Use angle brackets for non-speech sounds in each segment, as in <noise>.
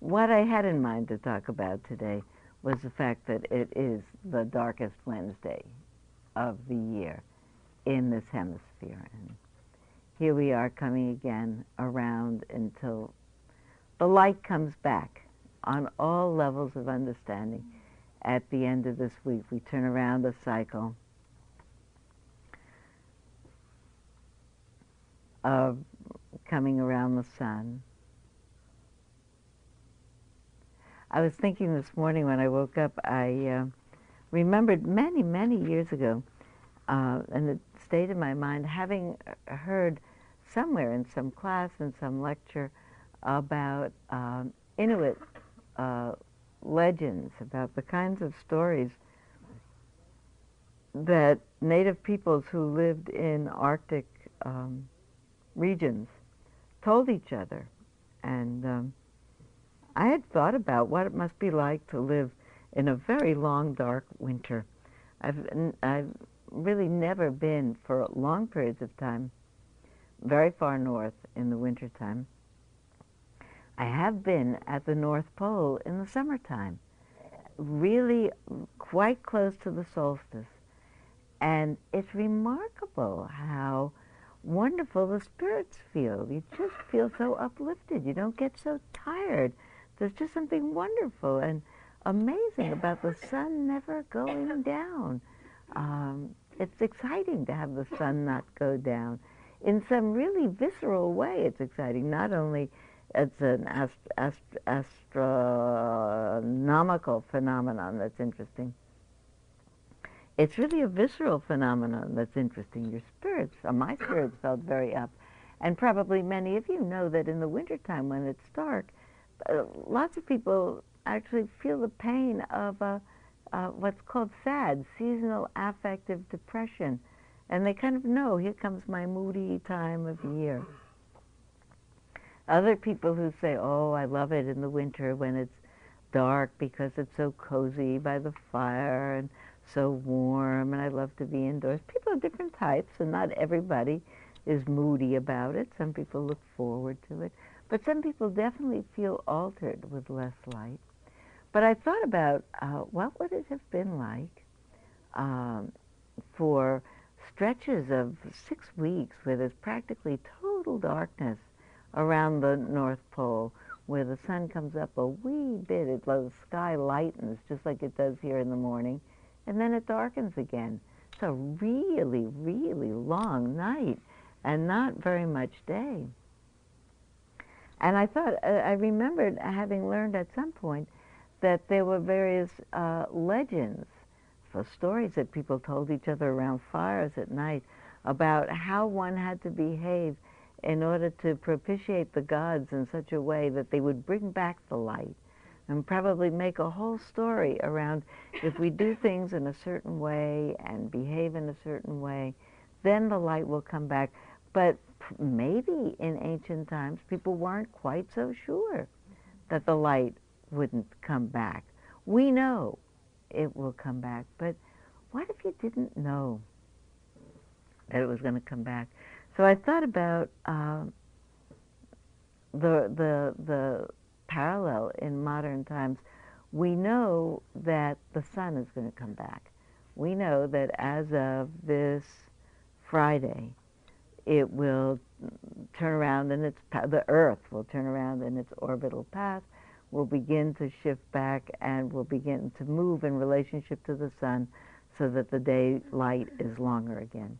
what I had in mind to talk about today was the fact that it is the darkest Wednesday of the year in this hemisphere. And here we are coming again around until the light comes back on all levels of understanding. At the end of this week, we turn around the cycle of coming around the sun. I was thinking this morning when I woke up, I uh, remembered many, many years ago, uh, and it stayed in my mind, having heard somewhere in some class, in some lecture, about um, Inuit uh, legends, about the kinds of stories that native peoples who lived in Arctic um, regions told each other. And um, I had thought about what it must be like to live in a very long, dark winter. I've, I've really never been for long periods of time very far north in the wintertime. I have been at the North Pole in the summertime, really quite close to the solstice. And it's remarkable how wonderful the spirits feel. You just feel so uplifted. You don't get so tired. There's just something wonderful and amazing about the sun never going down. Um, it's exciting to have the sun not go down. In some really visceral way, it's exciting. Not only it's an ast- ast- astronomical phenomenon that's interesting. It's really a visceral phenomenon that's interesting. Your spirits, uh, my spirits felt very up. And probably many of you know that in the wintertime when it's dark, uh, lots of people actually feel the pain of uh, uh, what's called SAD, seasonal affective depression. And they kind of know, here comes my moody time of year. Other people who say, oh, I love it in the winter when it's dark because it's so cozy by the fire and so warm and I love to be indoors. People are different types and not everybody is moody about it. Some people look forward to it. But some people definitely feel altered with less light. But I thought about uh, what would it have been like um, for stretches of six weeks where there's practically total darkness around the North Pole, where the sun comes up a wee bit, it, the sky lightens just like it does here in the morning, and then it darkens again. It's a really, really long night and not very much day. And I thought, uh, I remembered having learned at some point that there were various uh, legends, for stories that people told each other around fires at night about how one had to behave in order to propitiate the gods in such a way that they would bring back the light and probably make a whole story around if we do things in a certain way and behave in a certain way, then the light will come back. But maybe in ancient times people weren't quite so sure that the light wouldn't come back. We know it will come back, but what if you didn't know that it was going to come back? So I thought about uh, the the the parallel in modern times. We know that the sun is going to come back. We know that as of this Friday, it will turn around in its the Earth will turn around in its orbital path will begin to shift back and will begin to move in relationship to the sun so that the daylight is longer again.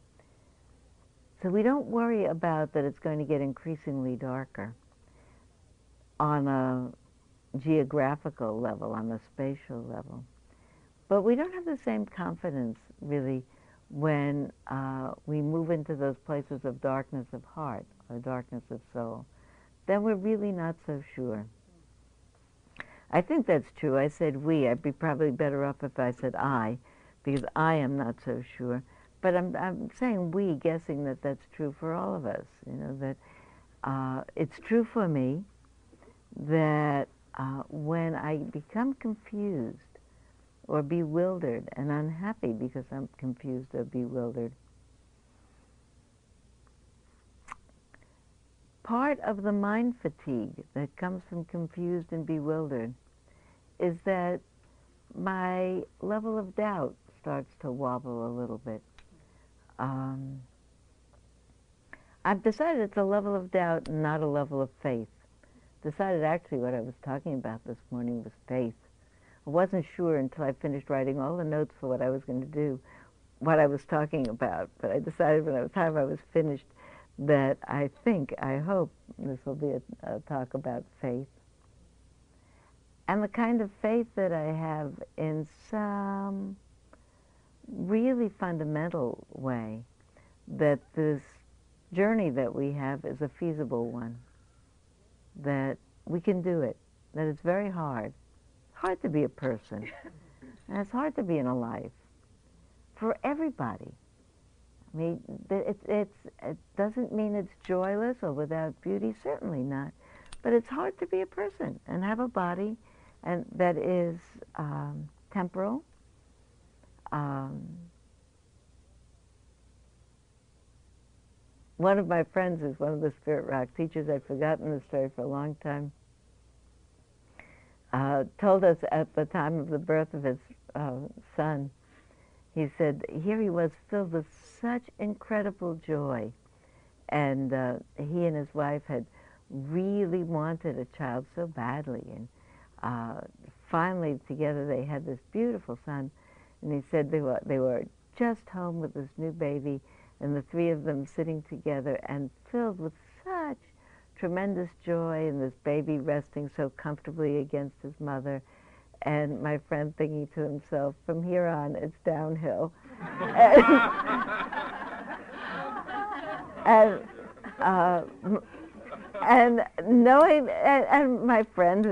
So we don't worry about that it's going to get increasingly darker on a geographical level, on a spatial level. But we don't have the same confidence, really, when uh, we move into those places of darkness of heart or darkness of soul. Then we're really not so sure. I think that's true. I said we. I'd be probably better off if I said I, because I am not so sure. But I'm, I'm saying we, guessing that that's true for all of us. You know, that uh, it's true for me that uh, when I become confused or bewildered and unhappy because I'm confused or bewildered, part of the mind fatigue that comes from confused and bewildered is that my level of doubt starts to wobble a little bit. Um, I've decided it's a level of doubt, not a level of faith. Decided actually what I was talking about this morning was faith. I wasn't sure until I finished writing all the notes for what I was going to do, what I was talking about. But I decided by the time I was finished that I think, I hope this will be a, a talk about faith. And the kind of faith that I have in some really fundamental way that this journey that we have is a feasible one, that we can do it, that it's very hard. It's hard to be a person, and it's hard to be in a life for everybody. I mean, it, it's, it doesn't mean it's joyless or without beauty, certainly not. But it's hard to be a person and have a body and that is um, temporal. Um, one of my friends is one of the Spirit Rock teachers. I've forgotten the story for a long time. Uh, told us at the time of the birth of his uh, son, he said, here he was filled with such incredible joy. And uh, he and his wife had really wanted a child so badly. And uh, finally, together, they had this beautiful son. And he said they were, they were just home with this new baby, and the three of them sitting together and filled with such tremendous joy, and this baby resting so comfortably against his mother and my friend thinking to himself, from here on, it's downhill. and, <laughs> and, uh, and knowing, and, and, my friend,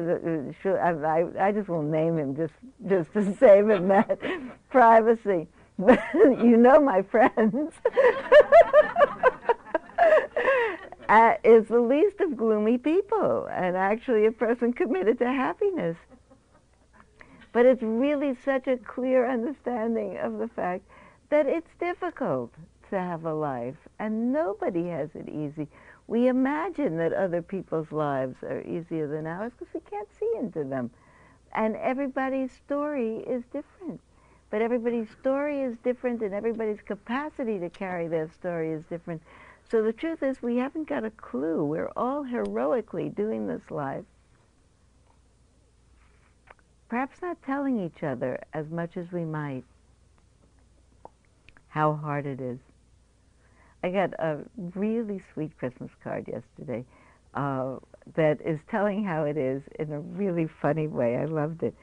I, I just won't name him just, just to save him that <laughs> privacy. <laughs> you know my friends. Uh, is the least of gloomy people, and actually a person committed to happiness. But it's really such a clear understanding of the fact that it's difficult to have a life, and nobody has it easy. We imagine that other people's lives are easier than ours because we can't see into them. And everybody's story is different. But everybody's story is different, and everybody's capacity to carry their story is different. So the truth is, we haven't got a clue. We're all heroically doing this life perhaps not telling each other as much as we might how hard it is. I got a really sweet Christmas card yesterday uh, that is telling how it is in a really funny way. I loved it.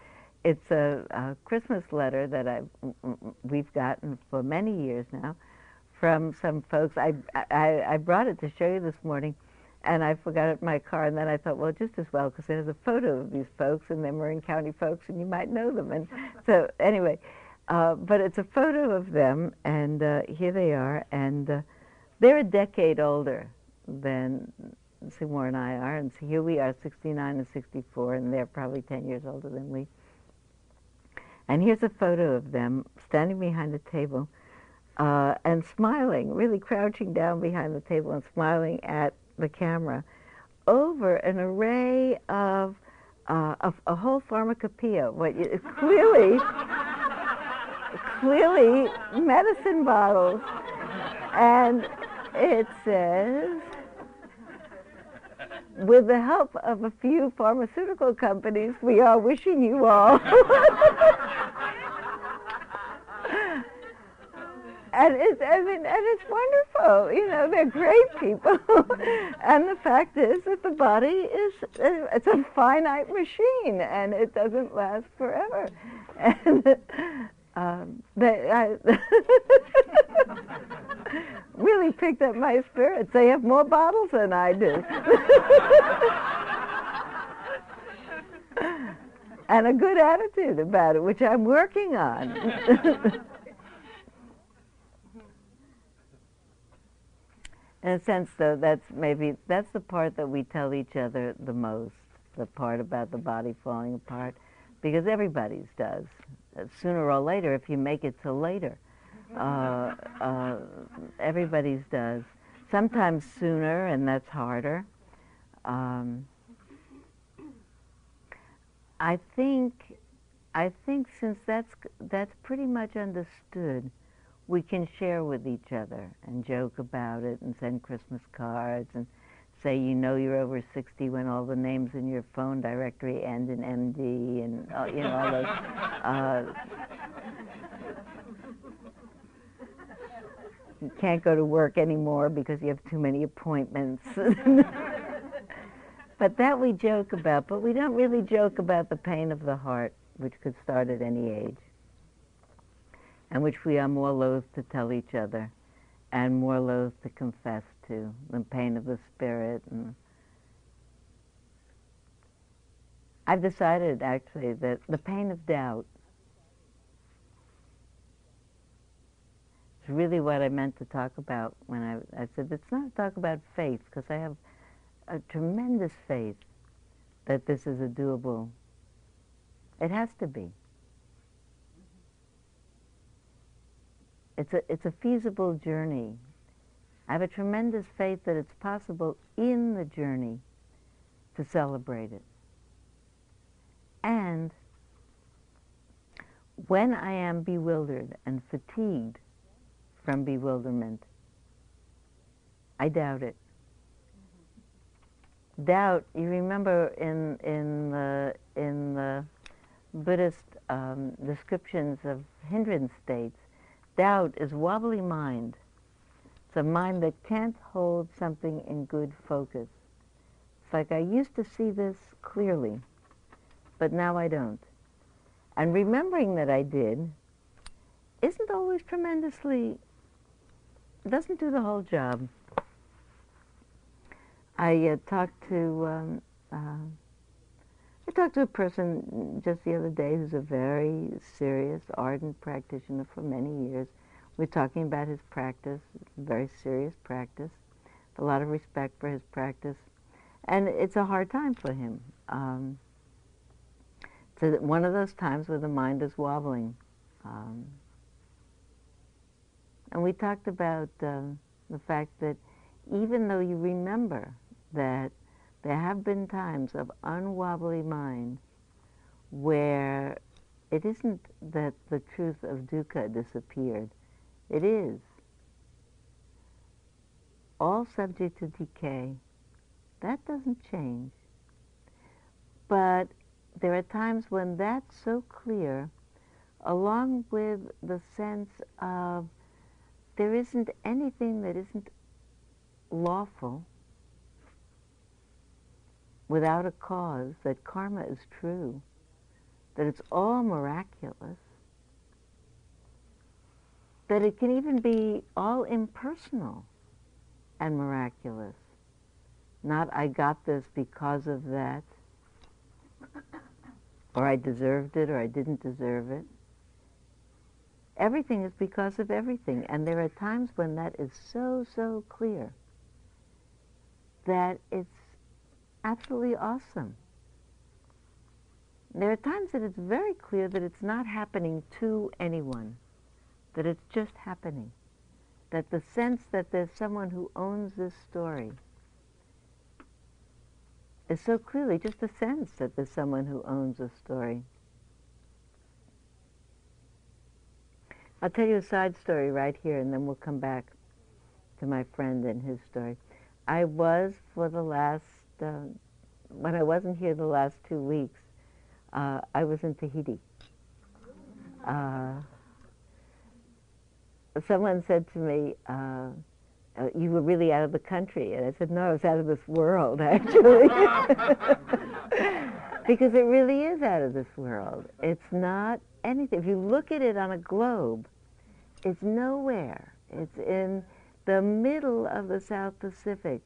It's a, a Christmas letter that I mm, mm, mm, we've gotten for many years now from some folks. I, I I brought it to show you this morning and I forgot it in my car. And then I thought, well, just as well, because there's a photo of these folks, and they're Marin County folks, and you might know them. And <laughs> so, anyway, uh, but it's a photo of them, and uh, here they are, and uh, they're a decade older than Seymour and I are, and so here we are, 69 and 64, and they're probably 10 years older than we. And here's a photo of them standing behind the table uh, and smiling, really crouching down behind the table and smiling at the camera over an array of, uh, of a whole pharmacopoeia. What you, clearly, clearly medicine bottles, and it says, with the help of a few pharmaceutical companies, we are wishing you all <laughs> and it's I mean, and it's wonderful. You know, they're great people. <laughs> and the fact is that the body is it's a finite machine, and it doesn't last forever. And um, they I, <laughs> really picked up my spirits. They have more bottles than I do. <laughs> and a good attitude about it, which I'm working on. In a sense, though, that's maybe that's the part that we tell each other the most. The part about the body falling apart, because everybody's does. Uh, sooner or later, if you make it till later, uh, uh, everybody's does. Sometimes sooner, and that's harder. Um, I think, I think since that's that's pretty much understood, we can share with each other and joke about it and send Christmas cards and say you know you're over 60 when all the names in your phone directory end in MD and uh, you know all those. Uh, you <laughs> can't go to work anymore because you have too many appointments. <laughs> but that we joke about, but we don't really joke about the pain of the heart, which could start at any age, and which we are more loath to tell each other and more loath to confess to, the pain of the spirit. And I've decided actually that the pain of doubt is really what I meant to talk about when I, I said it's not talk about faith because I have a tremendous faith that this is a doable. It has to be. It's a, it's a feasible journey. I have a tremendous faith that it's possible in the journey to celebrate it. And when I am bewildered and fatigued from bewilderment, I doubt it. Doubt, you remember in, in, the, in the Buddhist um, descriptions of hindrance states, Doubt is wobbly mind. It's a mind that can't hold something in good focus. It's like I used to see this clearly, but now I don't. And remembering that I did isn't always tremendously, doesn't do the whole job. I uh, talked to um, uh, I talked to a person just the other day who's a very serious, ardent practitioner for many years. We're talking about his practice, very serious practice, a lot of respect for his practice, and it's a hard time for him. Um, it's one of those times where the mind is wobbling. Um, and we talked about uh, the fact that even though you remember that there have been times of unwobbly mind where it isn't that the truth of dukkha disappeared. It is. All subject to decay. That doesn't change. But there are times when that's so clear, along with the sense of there isn't anything that isn't lawful without a cause, that karma is true, that it's all miraculous, that it can even be all impersonal and miraculous. Not I got this because of that, <coughs> or I deserved it, or I didn't deserve it. Everything is because of everything. And there are times when that is so, so clear that it's absolutely awesome. There are times that it's very clear that it's not happening to anyone, that it's just happening. That the sense that there's someone who owns this story is so clearly just a sense that there's someone who owns a story. I'll tell you a side story right here, and then we'll come back to my friend and his story. I was, for the last uh, when I wasn't here the last two weeks, uh, I was in Tahiti. Uh, someone said to me, uh, uh, you were really out of the country. And I said, no, I was out of this world, <laughs> actually. <laughs> because it really is out of this world. It's not anything. If you look at it on a globe, it's nowhere. It's in the middle of the South Pacific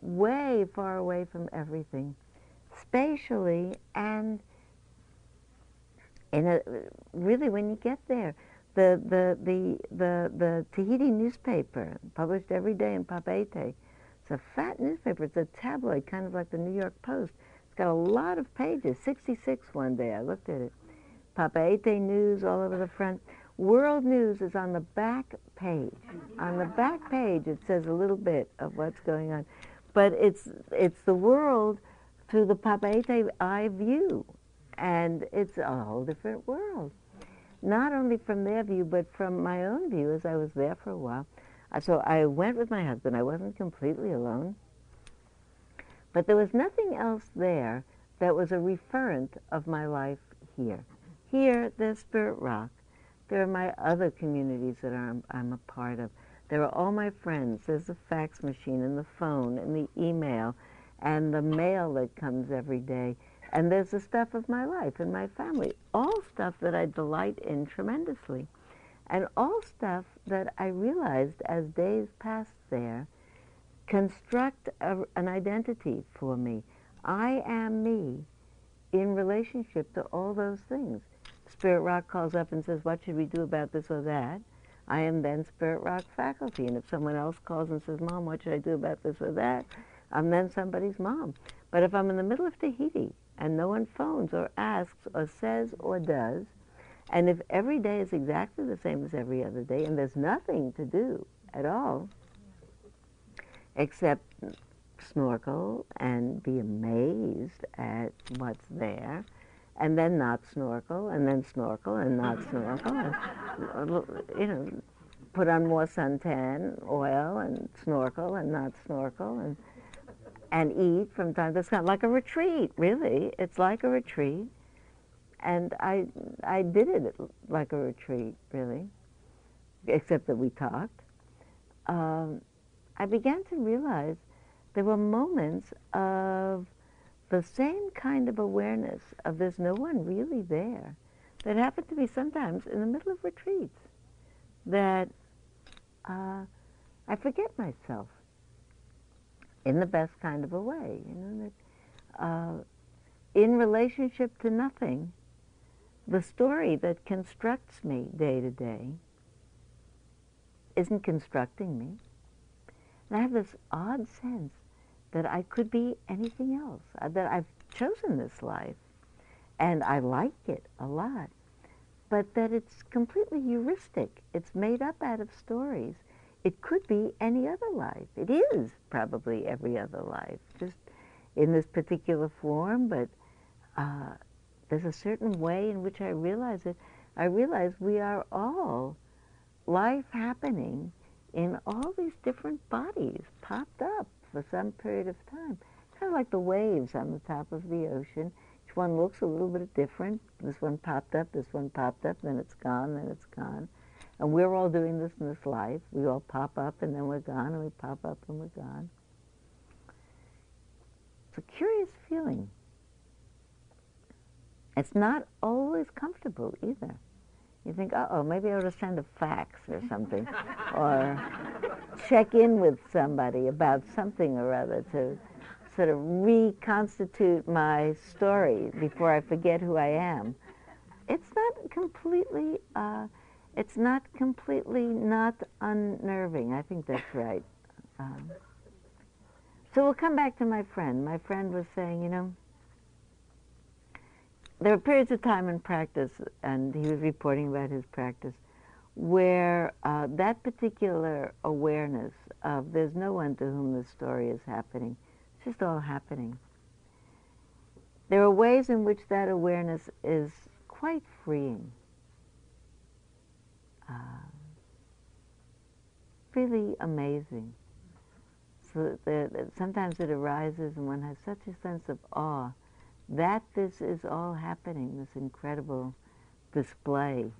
way far away from everything, spatially and in a, really when you get there. The, the, the, the, the Tahiti newspaper, published every day in Papeete, it's a fat newspaper. It's a tabloid, kind of like the New York Post. It's got a lot of pages, 66 one day. I looked at it. Papeete news all over the front. World News is on the back page. On the back page, it says a little bit of what's going on. But it's it's the world through the Papeete eye view, and it's a whole different world. Not only from their view, but from my own view, as I was there for a while. Uh, so I went with my husband. I wasn't completely alone. But there was nothing else there that was a referent of my life here. Here, there's Spirit Rock. There are my other communities that I'm, I'm a part of. There are all my friends. There's the fax machine and the phone and the email and the mail that comes every day. And there's the stuff of my life and my family. All stuff that I delight in tremendously. And all stuff that I realized as days passed there construct a, an identity for me. I am me in relationship to all those things. Spirit Rock calls up and says, what should we do about this or that? I am then Spirit Rock faculty. And if someone else calls and says, Mom, what should I do about this or that? I'm then somebody's mom. But if I'm in the middle of Tahiti and no one phones or asks or says or does, and if every day is exactly the same as every other day and there's nothing to do at all except snorkel and be amazed at what's there, and then not snorkel, and then snorkel and not snorkel, and, you know, put on more suntan oil and snorkel and not snorkel, and and eat from time to time, like a retreat. Really, it's like a retreat, and I I did it like a retreat, really, except that we talked. Um, I began to realize there were moments of the same kind of awareness of there's no one really there that happened to me sometimes in the middle of retreats that uh, I forget myself in the best kind of a way, you know, that uh, in relationship to nothing, the story that constructs me day to day isn't constructing me. And I have this odd sense that I could be anything else, uh, that I've chosen this life, and I like it a lot, but that it's completely heuristic. It's made up out of stories. It could be any other life. It is probably every other life, just in this particular form, but uh, there's a certain way in which I realize it. I realize we are all life happening in all these different bodies popped up for some period of time. Kind of like the waves on the top of the ocean. Each one looks a little bit different. This one popped up, this one popped up, then it's gone, then it's gone. And we're all doing this in this life. We all pop up and then we're gone, and we pop up and we're gone. It's a curious feeling. It's not always comfortable either. You think, uh-oh, maybe I ought to send a fax or <laughs> something, or check in with somebody about something or other to sort of reconstitute my story before I forget who I am. It's not completely, uh, it's not completely not unnerving. I think that's right. Um, so we'll come back to my friend. My friend was saying, you know, there were periods of time in practice, and he was reporting about his practice, where uh, that particular awareness of there's no one to whom the story is happening, it's just all happening. There are ways in which that awareness is quite freeing. Uh, really amazing. So that sometimes it arises and one has such a sense of awe that this is all happening, this incredible display.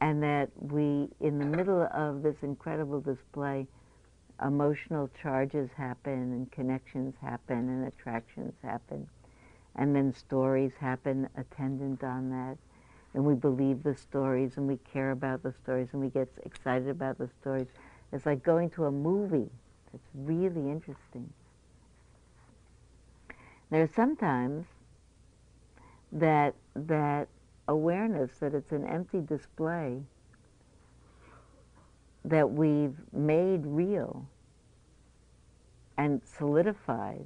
And that we, in the middle of this incredible display, emotional charges happen and connections happen and attractions happen. And then stories happen attendant on that. And we believe the stories and we care about the stories and we get excited about the stories. It's like going to a movie. It's really interesting. There's sometimes that that awareness that it's an empty display that we've made real and solidified,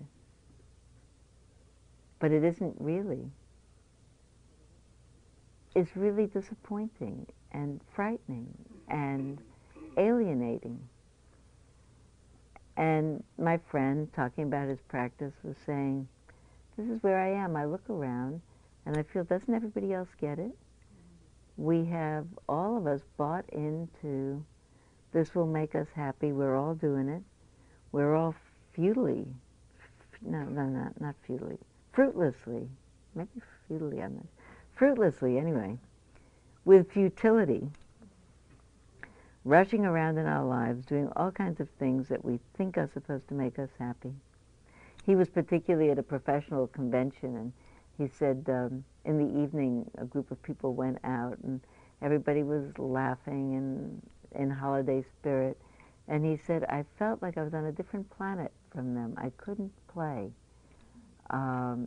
but it isn't really, is really disappointing and frightening and alienating. And my friend, talking about his practice, was saying, this is where I am. I look around and I feel, doesn't everybody else get it? We have, all of us, bought into this will make us happy. We're all doing it. We're all futilely, no, no, not, not futilely, fruitlessly, maybe futilely, I'm not, fruitlessly anyway, with futility, rushing around in our lives, doing all kinds of things that we think are supposed to make us happy. He was particularly at a professional convention, and he said um, in the evening a group of people went out, and everybody was laughing and in holiday spirit. And he said, I felt like I was on a different planet from them. I couldn't play. Um,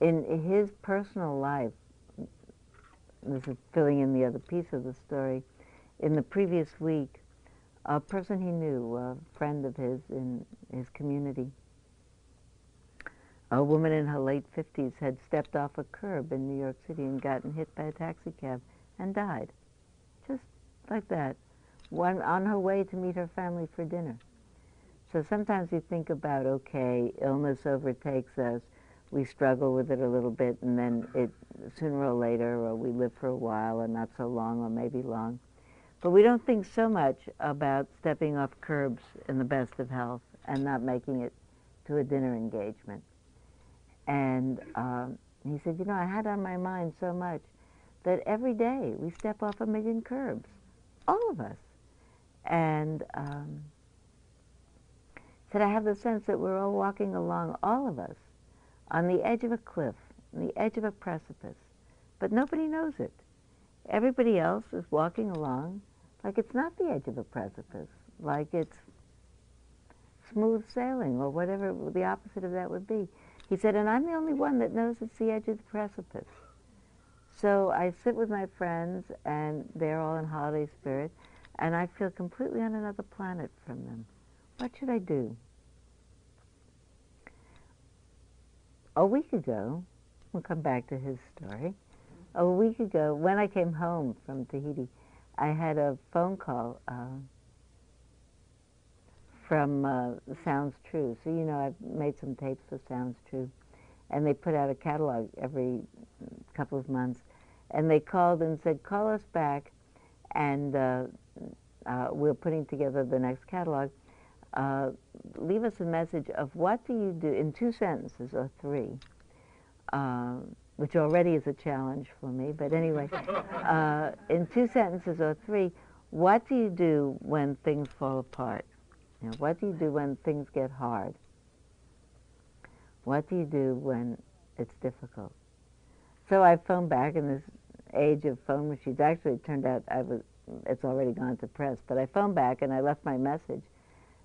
in his personal life, this is filling in the other piece of the story, in the previous week, a person he knew, a friend of his in his community, a woman in her late 50s had stepped off a curb in New York City and gotten hit by a taxi cab and died. Just like that. One on her way to meet her family for dinner. So sometimes you think about, okay, illness overtakes us, we struggle with it a little bit, and then it sooner or later, or we live for a while, or not so long, or maybe long. But we don't think so much about stepping off curbs in the best of health and not making it to a dinner engagement. And um, he said, you know, I had on my mind so much that every day we step off a million curbs, all of us. And um, said, I have the sense that we're all walking along, all of us, on the edge of a cliff, on the edge of a precipice, but nobody knows it. Everybody else is walking along like it's not the edge of a precipice, like it's smooth sailing or whatever the opposite of that would be. He said, and I'm the only one that knows it's the edge of the precipice. So I sit with my friends, and they're all in holiday spirit, and I feel completely on another planet from them. What should I do? A week ago, we'll come back to his story. A week ago, when I came home from Tahiti, I had a phone call uh, from uh, Sounds True. So, you know, I've made some tapes for Sounds True. And they put out a catalog every couple of months. And they called and said, call us back, and uh, uh, we're putting together the next catalog. Uh, leave us a message of what do you do in two sentences or three, uh, which already is a challenge for me. But anyway, <laughs> uh, in two sentences or three, what do you do when things fall apart? You know, what do you do when things get hard? What do you do when it's difficult? So I phoned back in this age of phone machines. Actually, it turned out I was, it's already gone to press, but I phoned back and I left my message.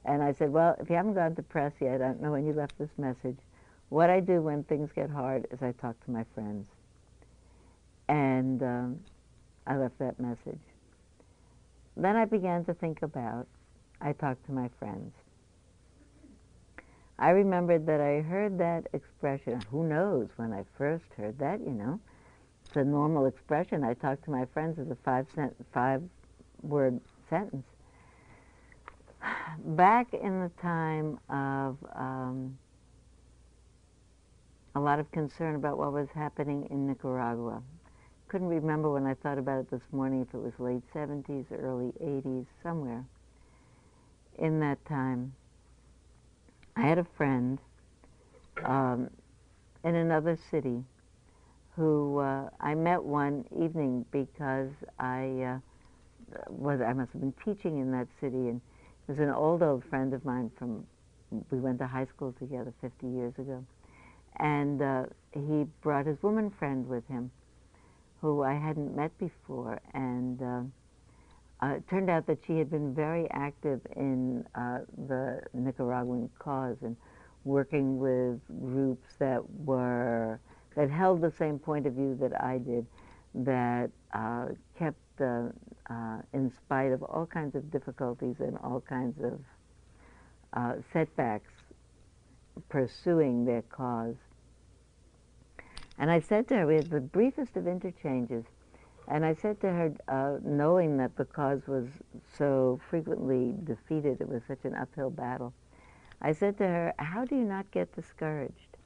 And I said, well, if you haven't gone to press yet, I don't know when you left this message. What I do when things get hard is I talk to my friends. And um, I left that message. Then I began to think about I talked to my friends. I remembered that I heard that expression. Who knows when I first heard that, you know? It's a normal expression. I talk to my friends as a five, cent, five word sentence. <sighs> Back in the time of um, a lot of concern about what was happening in Nicaragua. Couldn't remember when I thought about it this morning if it was late 70s, early 80s, somewhere in that time, I had a friend um, in another city who uh, I met one evening because I uh, was I must have been teaching in that city, and it was an old old friend of mine from we went to high school together 50 years ago, and uh, he brought his woman friend with him, who I hadn't met before, and uh, uh, it turned out that she had been very active in uh, the Nicaraguan cause and working with groups that were that held the same point of view that I did, that uh, kept, uh, in spite of all kinds of difficulties and all kinds of setbacks, pursuing their cause. And I said to her, we had the briefest of interchanges, And I said to her, uh, knowing that the cause was so frequently defeated, it was such an uphill battle, I said to her, how do you not get discouraged?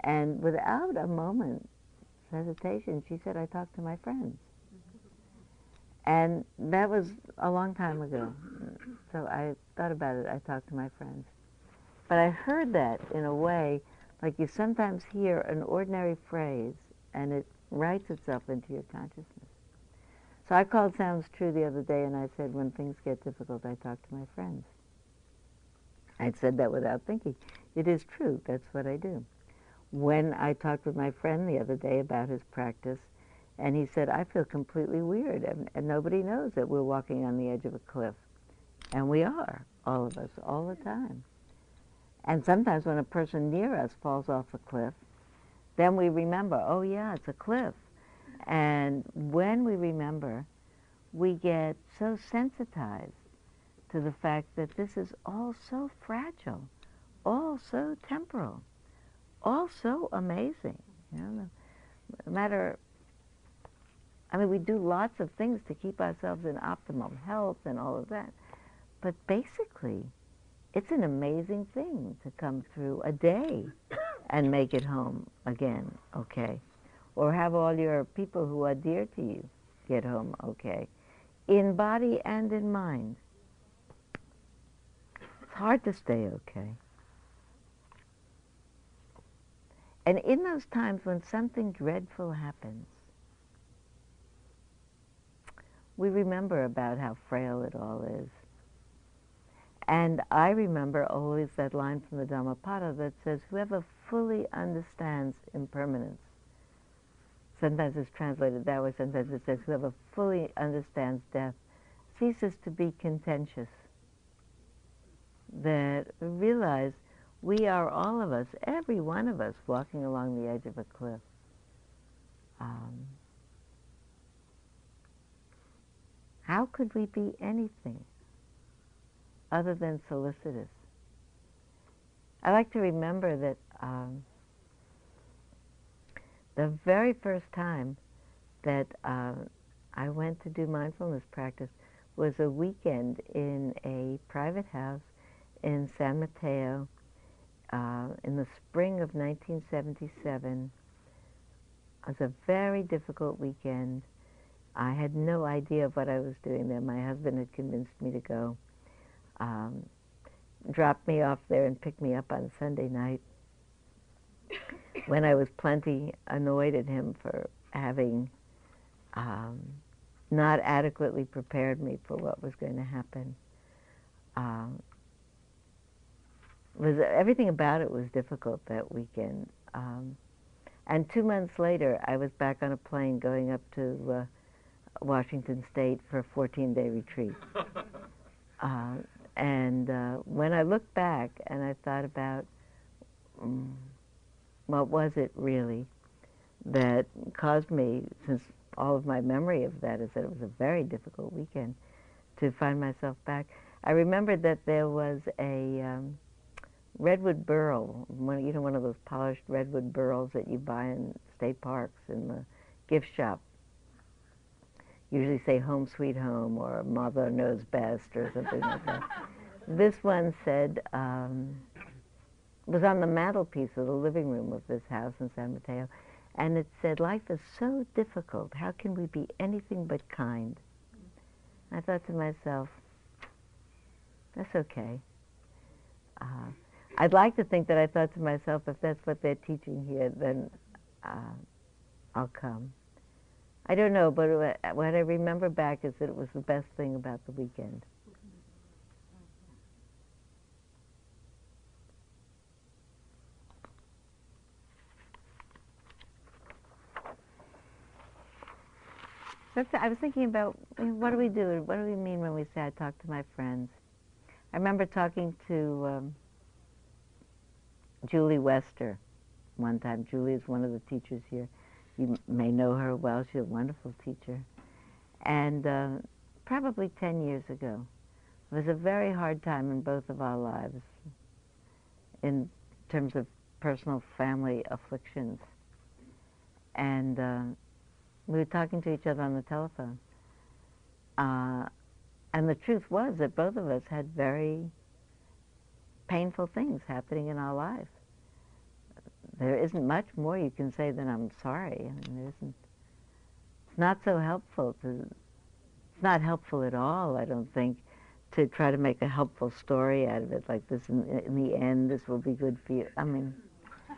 And without a moment's hesitation, she said, I talk to my friends. And that was a long time ago. So I thought about it. I talked to my friends. But I heard that in a way, like you sometimes hear an ordinary phrase and it writes itself into your consciousness. So I called Sounds True the other day and I said, when things get difficult, I talk to my friends. I said that without thinking. It is true. That's what I do. When I talked with my friend the other day about his practice, and he said, I feel completely weird, and, and nobody knows that we're walking on the edge of a cliff. And we are, all of us, all the time. And sometimes when a person near us falls off a cliff, then we remember, oh yeah, it's a cliff. And when we remember, we get so sensitized to the fact that this is all so fragile, all so temporal, all so amazing. You know, no matter I mean, we do lots of things to keep ourselves in optimum health and all of that. But basically, it's an amazing thing to come through a day and make it home again, okay? Or have all your people who are dear to you get home okay, in body and in mind. It's hard to stay okay. And in those times when something dreadful happens, we remember about how frail it all is. And I remember always that line from the Dhammapada that says, whoever fully understands impermanence, sometimes it's translated that way, sometimes it says, whoever fully understands death, ceases to be contentious. That realize we are all of us, every one of us, walking along the edge of a cliff. Um, How could we be anything other than solicitous? I like to remember that um, the very first time that uh, I went to do mindfulness practice was a weekend in a private house in San Mateo uh, in the spring of 1977. It was a very difficult weekend. I had no idea of what I was doing there. My husband had convinced me to go. Um, dropped me off there and picked me up on Sunday night <laughs> when I was plenty annoyed at him for having um, not adequately prepared me for what was going to happen. Um, was everything about it was difficult that weekend. Um, and two months later, I was back on a plane going up to uh, Washington State for a 14-day retreat. <laughs> uh, and uh, when I look back and I thought about um, what was it really that caused me, since all of my memory of that is that it was a very difficult weekend, to find myself back. I remembered that there was a um, redwood burl, one, you know, one of those polished redwood burls that you buy in state parks in the gift shop usually say home sweet home or mother knows best or something like that. This one said, um, was on the mantelpiece of the living room of this house in San Mateo, and it said, life is so difficult, how can we be anything but kind? I thought to myself, that's okay. Uh, I'd like to think that I thought to myself, if that's what they're teaching here, then uh, I'll come. I don't know, but what I remember back is that it was the best thing about the weekend. I was thinking about what do we do? What do we mean when we say I talk to my friends? I remember talking to um, Julie Wester one time. Julie is one of the teachers here, you may know her well. She's a wonderful teacher. And uh, probably 10 years ago, it was a very hard time in both of our lives in terms of personal family afflictions. And uh, we were talking to each other on the telephone. Uh, and the truth was that both of us had very painful things happening in our life. There isn't much more you can say than I'm sorry. I mean, there isn't. It's not so helpful to. It's not helpful at all. I don't think to try to make a helpful story out of it, like this. In, in the end, this will be good for you. I mean,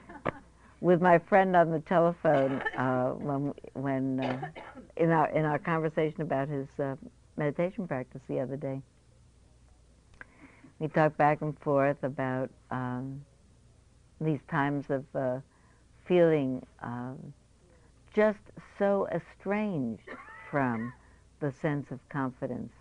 <laughs> with my friend on the telephone uh, when when uh, in our in our conversation about his uh, meditation practice the other day. We talked back and forth about um, these times of uh, feeling um, just so estranged from the sense of confidence.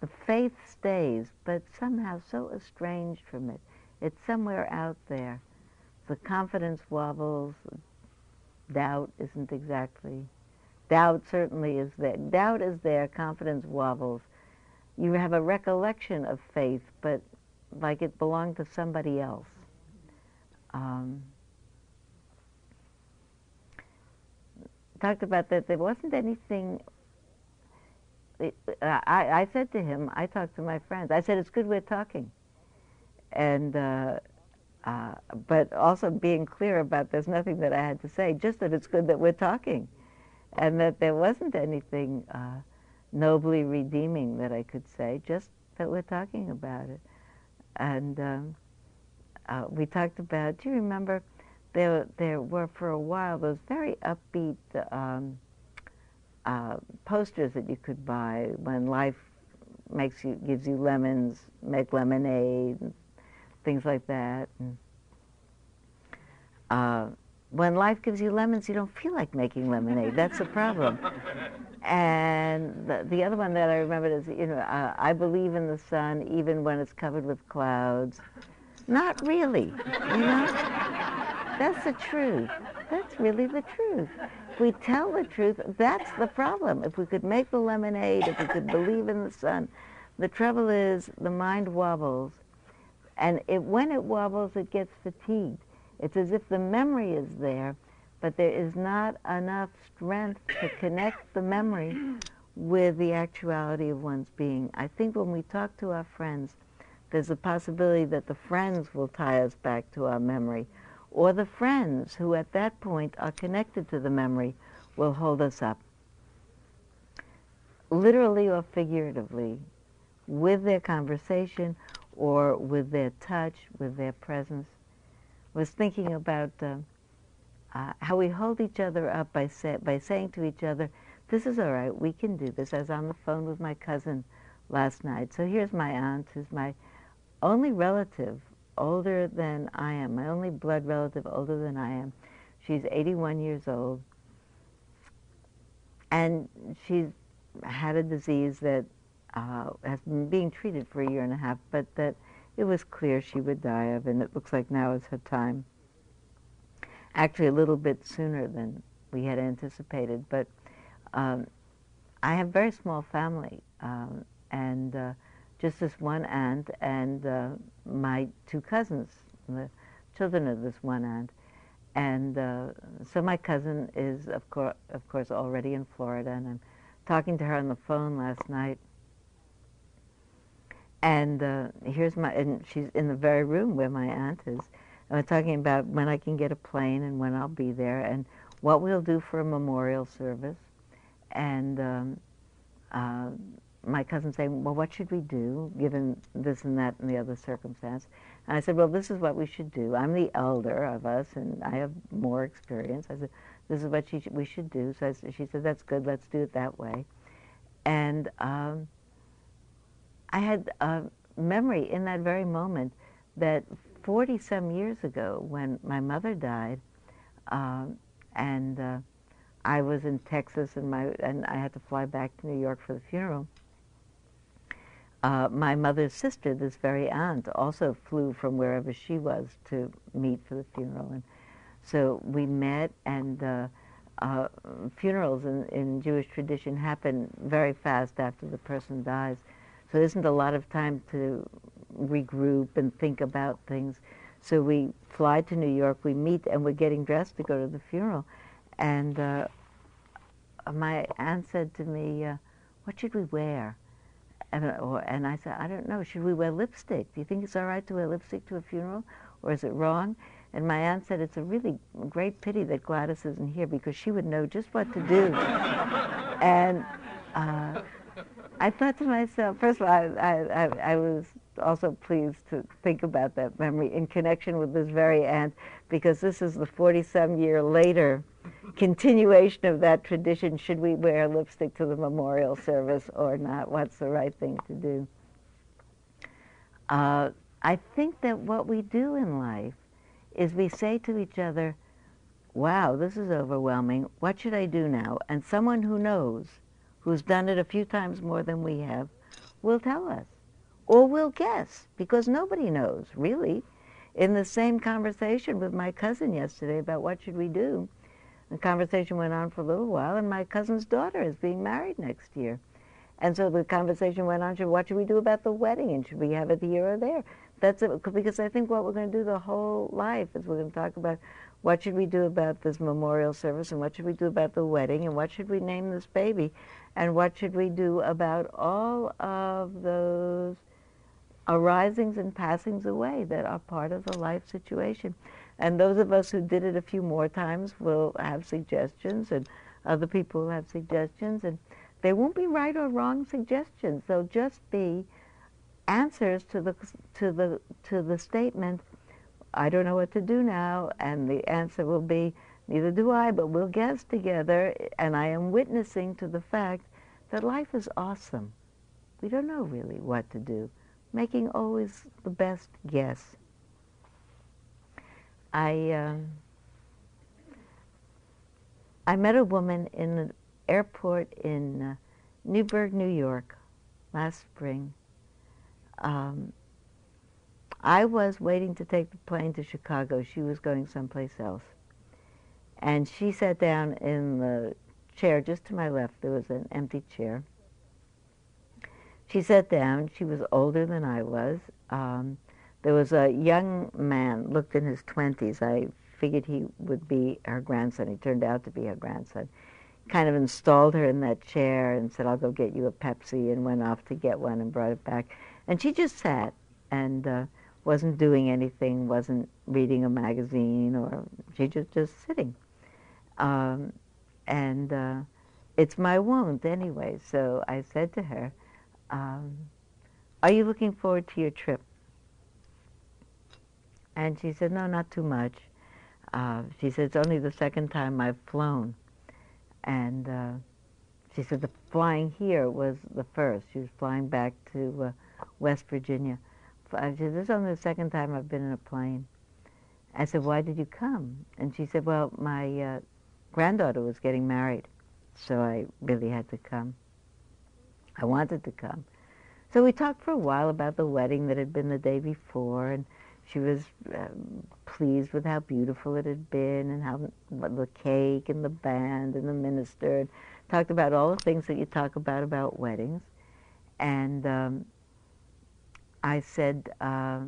The faith stays, but somehow so estranged from it. It's somewhere out there. The confidence wobbles. Doubt isn't exactly. Doubt certainly is there. Doubt is there. Confidence wobbles. You have a recollection of faith, but like it belonged to somebody else. Um, talked about that there wasn't anything it, I, I said to him, I talked to my friends. I said, it's good we're talking and uh, uh, but also being clear about there's nothing that I had to say, just that it's good that we're talking, and that there wasn't anything uh, nobly redeeming that I could say, just that we're talking about it. And um, uh, we talked about. Do you remember? There, there were for a while those very upbeat um, uh, posters that you could buy when life makes you gives you lemons, make lemonade, things like that. And, uh, when life gives you lemons, you don't feel like making lemonade. That's the problem. and the, the, other one that I remember is, you know, uh, I believe in the sun even when it's covered with clouds. Not really, you know? That's the truth. That's really the truth. If we tell the truth, that's the problem. If we could make the lemonade, if we could believe in the sun, the trouble is the mind wobbles and it, when it wobbles, it gets fatigued. It's as if the memory is there, but there is not enough strength to connect the memory with the actuality of one's being. I think when we talk to our friends, there's a possibility that the friends will tie us back to our memory, or the friends who at that point are connected to the memory will hold us up. Literally or figuratively, with their conversation or with their touch, with their presence. Was thinking about uh, uh, how we hold each other up by, say, by saying to each other, this is all right, we can do this. I was on the phone with my cousin last night. So here's my aunt, who's my only relative older than I am, my only blood relative older than I am. She's 81 years old. And she's had a disease that uh, has been being treated for a year and a half, but that it was clear she would die of, and it looks like now is her time. Actually, a little bit sooner than we had anticipated, but um, I have a very small family, um, and uh, just this one aunt and uh, my two cousins, the children of this one aunt. And uh, so my cousin is, of, course, of course, already in Florida, and I'm talking to her on the phone last night and uh, here's my, and she's in the very room where my aunt is. And we're talking about when I can get a plane and when I'll be there and what we'll do for a memorial service. And um, uh, my cousin saying, well, what should we do given this and that and the other circumstance? And I said, well, this is what we should do. I'm the elder of us and I have more experience. I said, this is what sh- we should do. So she said, that's good, let's do it that way. And um, I had a memory in that very moment that 40 some years ago when my mother died, um, and uh, I was in Texas and my and I had to fly back to New York for the funeral. Uh, my mother's sister, this very aunt, also flew from wherever she was to meet for the funeral, and so we met. And uh, uh, funerals in, in Jewish tradition happen very fast after the person dies. So there isn't a lot of time to regroup and think about things. So we fly to New York, we meet, and we're getting dressed to go to the funeral. And uh, my aunt said to me, uh, what should we wear? And, uh, or, and I said, I don't know. Should we wear lipstick? Do you think it's all right to wear lipstick to a funeral? Or is it wrong? And my aunt said, it's a really great pity that Gladys isn't here because she would know just what to do. <laughs> and uh, I thought to myself, first of all, I, I, I, was also pleased to think about that memory in connection with this very aunt because this is the 40-some year later continuation of that tradition. Should we wear lipstick to the memorial service or not? What's the right thing to do? Uh, I think that what we do in life is we say to each other, wow, this is overwhelming. What should I do now? And someone who knows, who's done it a few times more than we have, will tell us. Or will guess, because nobody knows, really. In the same conversation with my cousin yesterday about what should we do, the conversation went on for a little while, and my cousin's daughter is being married next year. And so the conversation went on, what should we do about the wedding, and should we have it here or there? that's it, because I think what we're going to do the whole life is we're going to talk about what should we do about this memorial service and what should we do about the wedding and what should we name this baby and what should we do about all of those arisings and passings away that are part of the life situation. And those of us who did it a few more times will have suggestions and other people will have suggestions and they won't be right or wrong suggestions. They'll just be answers to the to the to the statement I don't know what to do now and the answer will be neither do I but we'll guess together and I am witnessing to the fact that life is awesome we don't know really what to do making always the best guess I um, I met a woman in the airport in uh, Newburgh, New York last spring um, I was waiting to take the plane to Chicago. She was going someplace else. And she sat down in the chair just to my left. There was an empty chair. She sat down. She was older than I was. Um, there was a young man, looked in his 20s. I figured he would be her grandson. He turned out to be her grandson. Kind of installed her in that chair and said, I'll go get you a Pepsi, and went off to get one and brought it back. And she just sat and uh, wasn't doing anything, wasn't reading a magazine, or she just just sitting. Um, and uh, it's my wound anyway. So I said to her, um, "Are you looking forward to your trip?" And she said, "No, not too much." Uh, she said, "It's only the second time I've flown," and uh, she said the flying here was the first. She was flying back to uh, West Virginia. She said, this is only the second time I've been in a plane. I said, why did you come? And she said, well, my uh, granddaughter was getting married, so I really had to come. I wanted to come. So we talked for a while about the wedding that had been the day before, and she was um, pleased with how beautiful it had been, and how the cake and the band and the minister, and talked about all the things that you talk about about weddings. And um, I said, uh,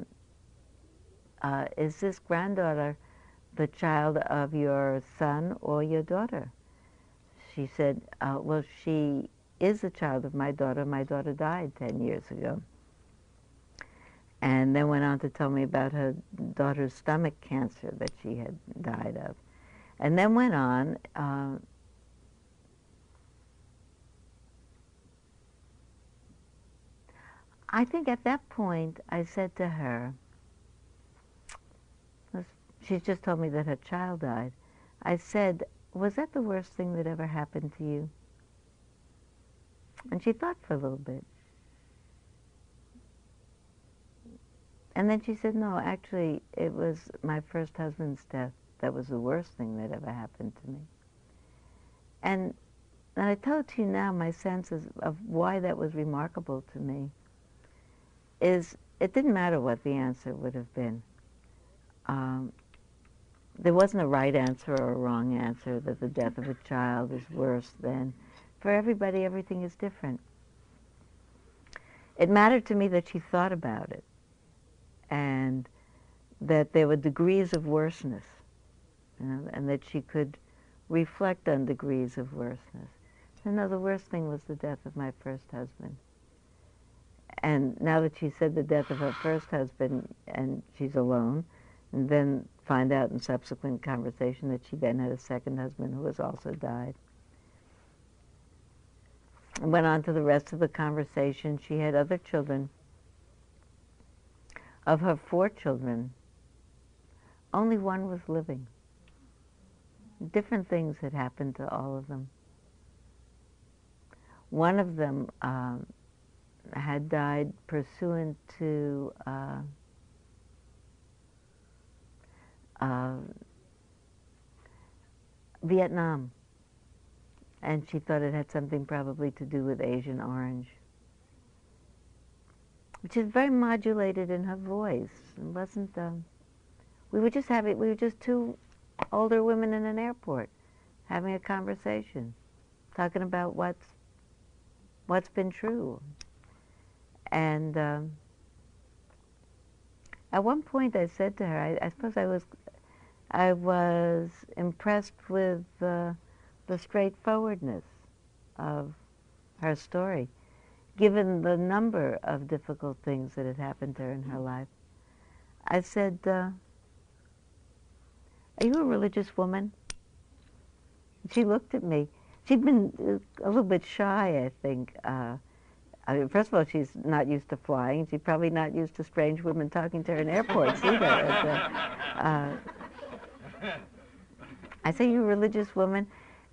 uh, is this granddaughter the child of your son or your daughter? She said, uh, well, she is a child of my daughter. My daughter died 10 years ago. And then went on to tell me about her daughter's stomach cancer that she had died of. And then went on uh, I think at that point I said to her, she's just told me that her child died. I said, was that the worst thing that ever happened to you? And she thought for a little bit. And then she said, no, actually, it was my first husband's death that was the worst thing that ever happened to me. And, and I tell it to you now, my sense is of why that was remarkable to me is it didn't matter what the answer would have been. Um, there wasn't a right answer or a wrong answer that the death of a child is worse than. For everybody, everything is different. It mattered to me that she thought about it and that there were degrees of worseness, you know, and that she could reflect on degrees of worseness. And no, the worst thing was the death of my first husband. And now that she said the death of her first husband and she's alone, and then find out in subsequent conversation that she then had a second husband who has also died. And went on to the rest of the conversation. She had other children. Of her four children, only one was living. Different things had happened to all of them. One of them um, had died pursuant to uh, uh, Vietnam. And she thought it had something probably to do with Agent Orange. Which is very modulated in her voice. It wasn't, um, we were just having, we were just two older women in an airport having a conversation, talking about what's, what's been true. And um, at one point I said to her, I, I suppose I was I was impressed with uh, the straightforwardness of her story, given the number of difficult things that had happened to her in her life. I said, uh, Are you a religious woman? She looked at me. She'd been a little bit shy, I think. Uh, I mean, first of all, she's not used to flying. She's probably not used to strange women talking to her in airports either. uh, I say, you religious woman?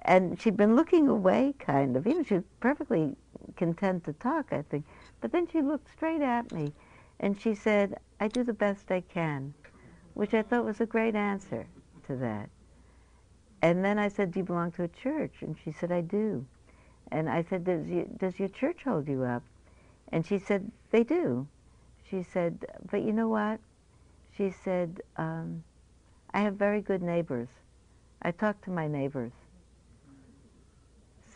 And she'd been looking away, kind of. Know, she was perfectly content to talk, I think. But then she looked straight at me, and she said, I do the best I can, which I thought was a great answer to that. And then I said, do you belong to a church? And she said, I do. And I said, does, does your church hold you up? And she said, they do. She said, but you know what? She said, um, I have very good neighbors. I talk to my neighbors.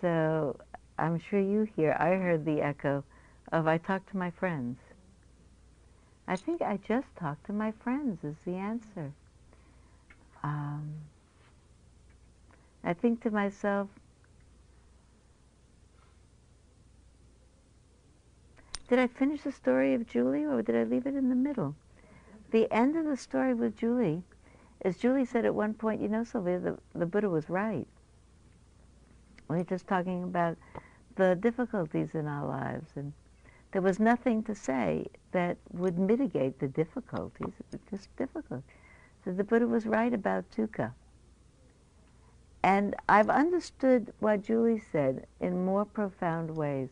So I'm sure you hear, I heard the echo of I talk to my friends. I think I just talk to my friends is the answer. Um, I think to myself, did I finish the story of Julie or did I leave it in the middle? The end of the story with Julie as Julie said at one point, you know, Sylvia, the, the Buddha was right. We are just talking about the difficulties in our lives, and there was nothing to say that would mitigate the difficulties. It was just difficult. So the Buddha was right about dukkha. And I've understood what Julie said in more profound ways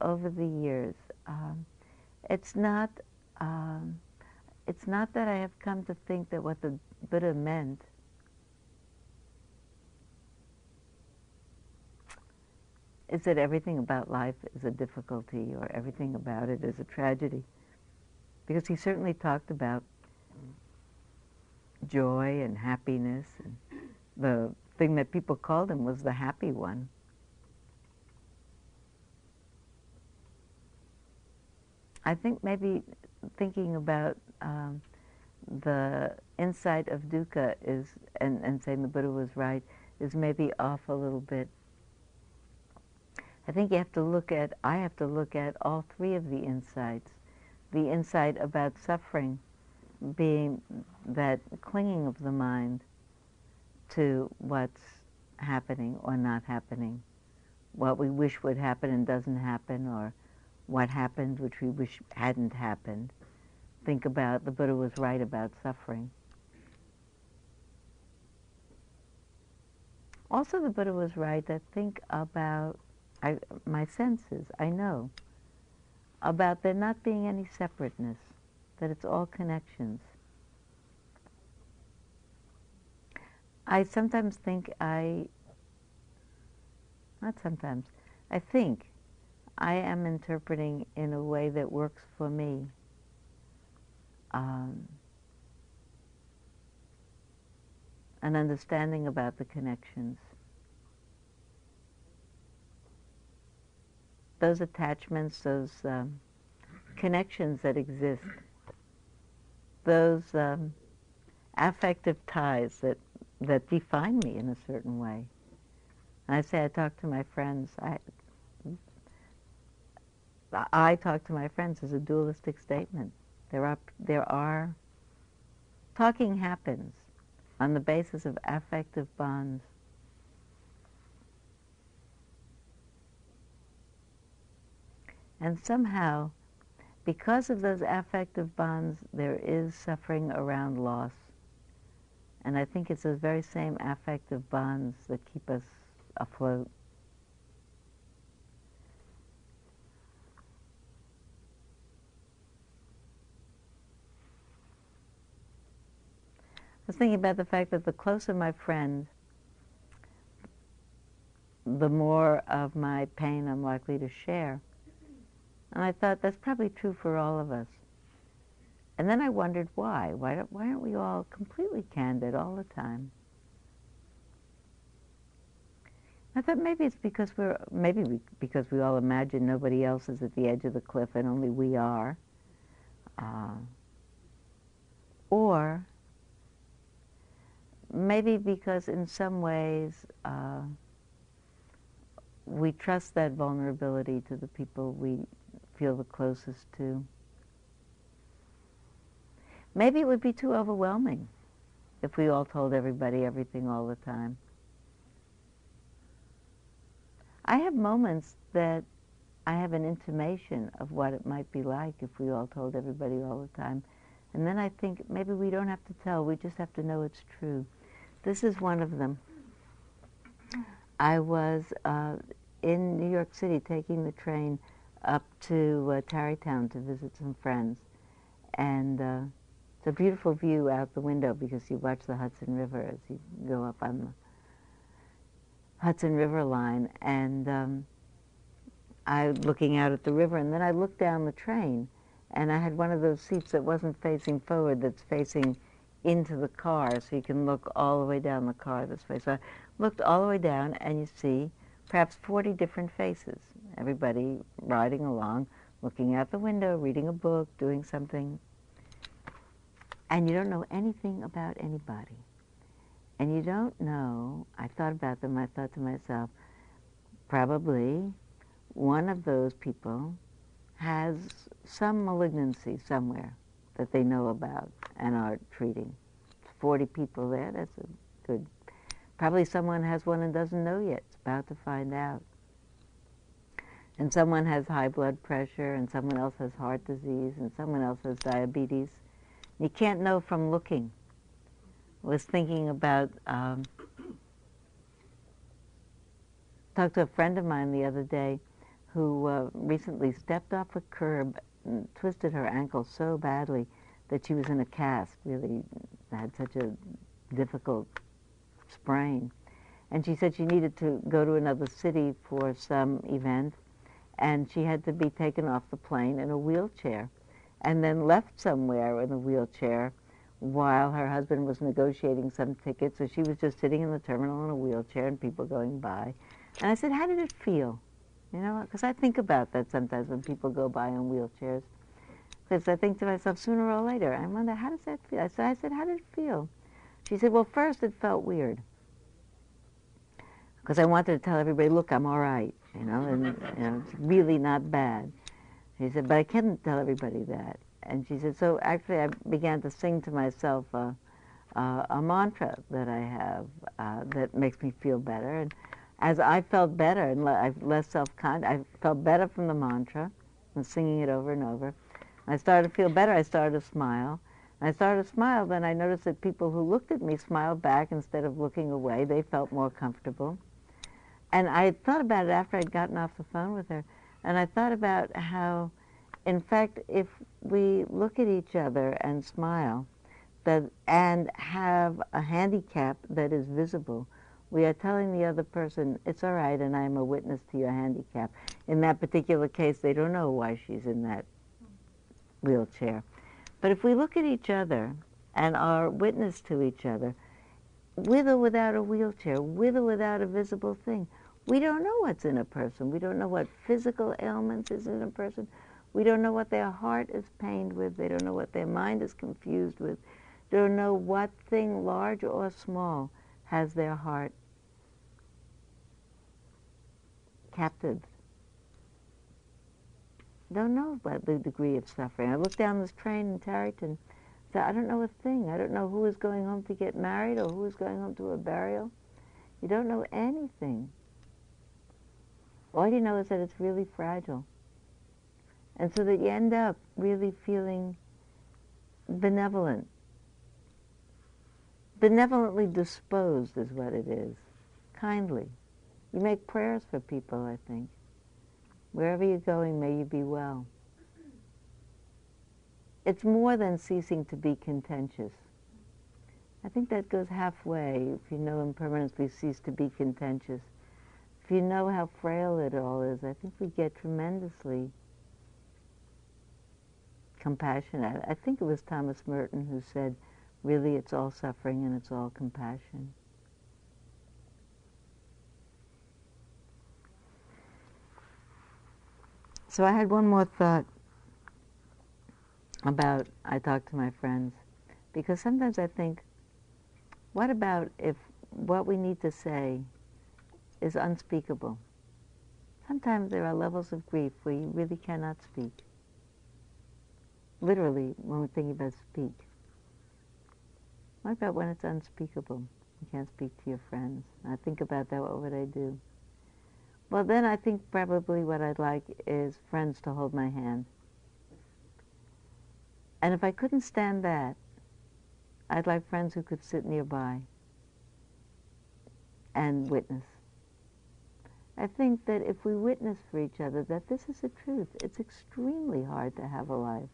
over the years. Um, it's not. Um, it's not that I have come to think that what the Buddha meant is that everything about life is a difficulty or everything about it is a tragedy. Because he certainly talked about joy and happiness. And the thing that people called him was the happy one. I think maybe thinking about um, the insight of dukkha is, and, and saying the Buddha was right, is maybe off a little bit. I think you have to look at, I have to look at all three of the insights. The insight about suffering being that clinging of the mind to what's happening or not happening, what we wish would happen and doesn't happen, or what happened which we wish hadn't happened think about the Buddha was right about suffering. Also, the Buddha was right that think about I, my senses. I know about there not being any separateness, that it's all connections. I sometimes think I, not sometimes, I think I am interpreting in a way that works for me um, an understanding about the connections. Those attachments, those um, connections that exist, those um, affective ties that that define me in a certain way. And I say I talk to my friends. I I talk to my friends as a dualistic statement. There are there are talking happens on the basis of affective bonds. And somehow, because of those affective bonds, there is suffering around loss. And I think it's those very same affective bonds that keep us afloat. Was thinking about the fact that the closer my friend, the more of my pain I'm likely to share. And I thought that's probably true for all of us. And then I wondered why. Why, why aren't we all completely candid all the time? I thought maybe it's because we're maybe we, because we all imagine nobody else is at the edge of the cliff and only we are, uh, or maybe because in some ways uh, we trust that vulnerability to the people we feel the closest to. Maybe it would be too overwhelming if we all told everybody everything all the time. I have moments that I have an intimation of what it might be like if we all told everybody all the time. And then I think maybe we don't have to tell, we just have to know it's true. This is one of them. I was uh, in New York City taking the train up to uh, Tarrytown to visit some friends. And uh, it's a beautiful view out the window because you watch the Hudson River as you go up on the Hudson River line. And um, I looking out at the river, and then I looked down the train, and I had one of those seats that wasn't facing forward, that's facing into the car, so you can look all the way down the car this way. So I looked all the way down, and you see perhaps 40 different faces everybody riding along, looking out the window, reading a book, doing something. And you don't know anything about anybody. And you don't know, I thought about them, I thought to myself, probably one of those people has some malignancy somewhere that they know about and are treating. 40 people there, that's a good. Probably someone has one and doesn't know yet, it's about to find out and someone has high blood pressure, and someone else has heart disease, and someone else has diabetes. You can't know from looking. I was thinking about, um, talked to a friend of mine the other day who uh, recently stepped off a curb twisted her ankle so badly that she was in a cast, really had such a difficult sprain. And she said she needed to go to another city for some event and she had to be taken off the plane in a wheelchair and then left somewhere in a wheelchair while her husband was negotiating some tickets. So she was just sitting in the terminal in a wheelchair and people going by. And I said, how did it feel? You know, because I think about that sometimes when people go by in wheelchairs. Because I think to myself, sooner or later, I wonder, how does that feel? I said, I said, how did it feel? She said, well, first it felt weird. Because I wanted to tell everybody, look, I'm all right you know, and you know, it's really not bad. She said, but I can't tell everybody that. And she said, so actually I began to sing to myself a, uh, a mantra that I have uh, that makes me feel better. And as I felt better and le- less self-conscious, I felt better from the mantra and singing it over and over. I started to feel better. I started to smile. I started to smile. Then I noticed that people who looked at me smiled back instead of looking away. They felt more comfortable. And I thought about it after I'd gotten off the phone with her, and I thought about how, in fact, if we look at each other and smile, that and have a handicap that is visible, we are telling the other person, it's all right, and I am a witness to your handicap. In that particular case, they don't know why she's in that wheelchair. But if we look at each other and are witness to each other, with or without a wheelchair, with or without a visible thing, we don't know what's in a person. We don't know what physical ailments is in a person. We don't know what their heart is pained with. They don't know what their mind is confused with. They don't know what thing, large or small, has their heart captive. Don't know about the degree of suffering. I looked down this train in Tarrytown. Said, I don't know a thing. I don't know who is going home to get married or who is going home to a burial. You don't know anything. All you know is that it's really fragile. And so that you end up really feeling benevolent. Benevolently disposed is what it is. Kindly. You make prayers for people, I think. Wherever you're going, may you be well. It's more than ceasing to be contentious. I think that goes halfway if you know impermanently cease to be contentious. If you know how frail it all is, I think we get tremendously compassionate. I think it was Thomas Merton who said, really it's all suffering and it's all compassion. So I had one more thought about I talk to my friends because sometimes I think, what about if what we need to say is unspeakable? Sometimes there are levels of grief where you really cannot speak. Literally, when we're thinking about speak. What about when it's unspeakable? You can't speak to your friends. I think about that, what would I do? Well, then I think probably what I'd like is friends to hold my hand. And if I couldn't stand that, I'd like friends who could sit nearby and witness. I think that if we witness for each other that this is the truth, it's extremely hard to have a life.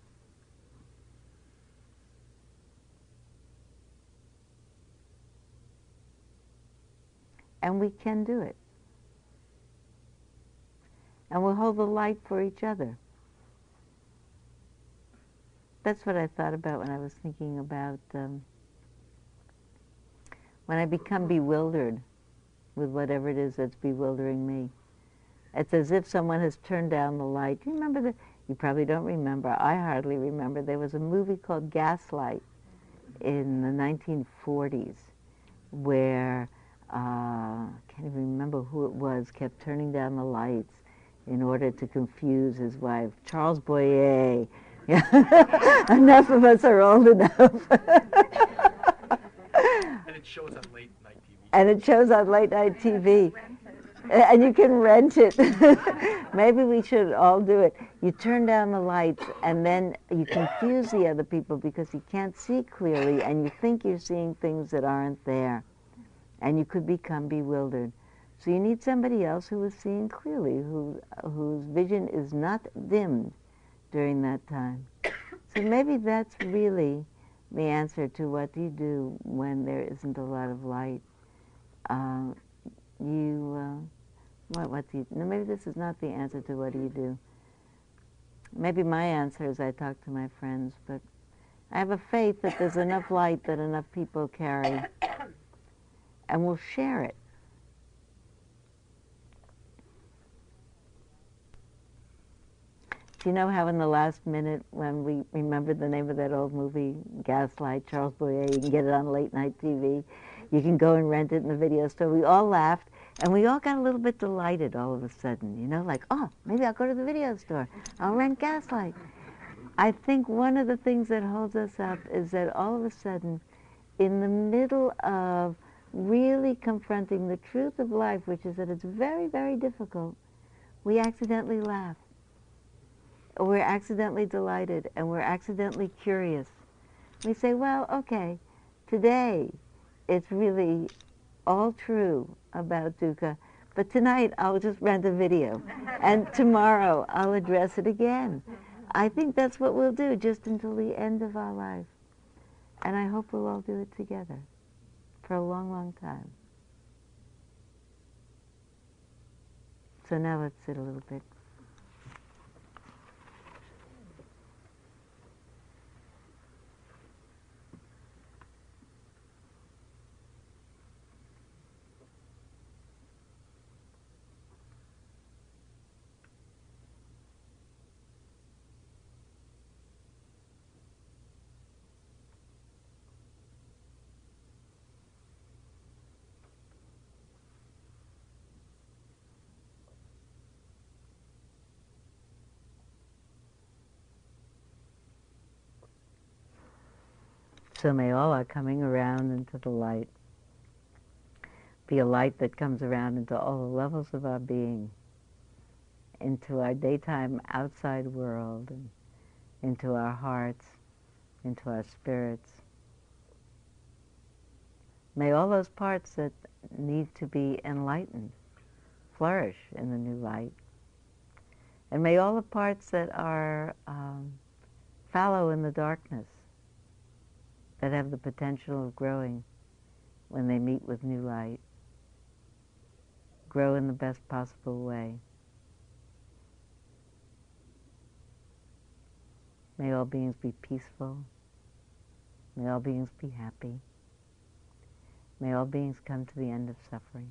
And we can do it and we'll hold the light for each other. That's what I thought about when I was thinking about um, when I become bewildered with whatever it is that's bewildering me. It's as if someone has turned down the light. Do you remember that? You probably don't remember. I hardly remember. There was a movie called Gaslight in the 1940s where uh, I can't even remember who it was, kept turning down the lights in order to confuse his wife. Charles Boyer. <laughs> enough of us are old enough. and it shows on late night TV. And it shows on late night TV. And you can rent it. <laughs> Maybe we should all do it. You turn down the lights and then you confuse the other people because you can't see clearly and you think you're seeing things that aren't there. And you could become bewildered. So you need somebody else who is seeing clearly, who, whose vision is not dimmed during that time. <coughs> So maybe that's really the answer to what do you do when there isn't a lot of light. Uh, you, uh, what, what do you, no, maybe this is not the answer to what do you do. Maybe my answer is I talk to my friends, but I have a faith that there's enough light that enough people carry, <coughs> and we'll share it. Do you know how in the last minute when we remembered the name of that old movie, Gaslight, Charles Boyer, you can get it on late night TV. You can go and rent it in the video store. We all laughed and we all got a little bit delighted all of a sudden, you know, like, oh, maybe I'll go to the video store. I'll rent Gaslight. I think one of the things that holds us up is that all of a sudden, in the middle of really confronting the truth of life, which is that it's very, very difficult, we accidentally laugh we're accidentally delighted and we're accidentally curious. We say, well, okay, today it's really all true about dukkha, but tonight I'll just rent a video, and tomorrow I'll address it again. I think that's what we'll do just until the end of our life. And I hope we'll all do it together for a long, long time. So now let's sit a little bit. So may all our coming around into the light be a light that comes around into all the levels of our being, into our daytime outside world, and into our hearts, into our spirits. May all those parts that need to be enlightened flourish in the new light. And may all the parts that are um, fallow in the darkness, that have the potential of growing when they meet with new light, grow in the best possible way. May all beings be peaceful. May all beings be happy. May all beings come to the end of suffering.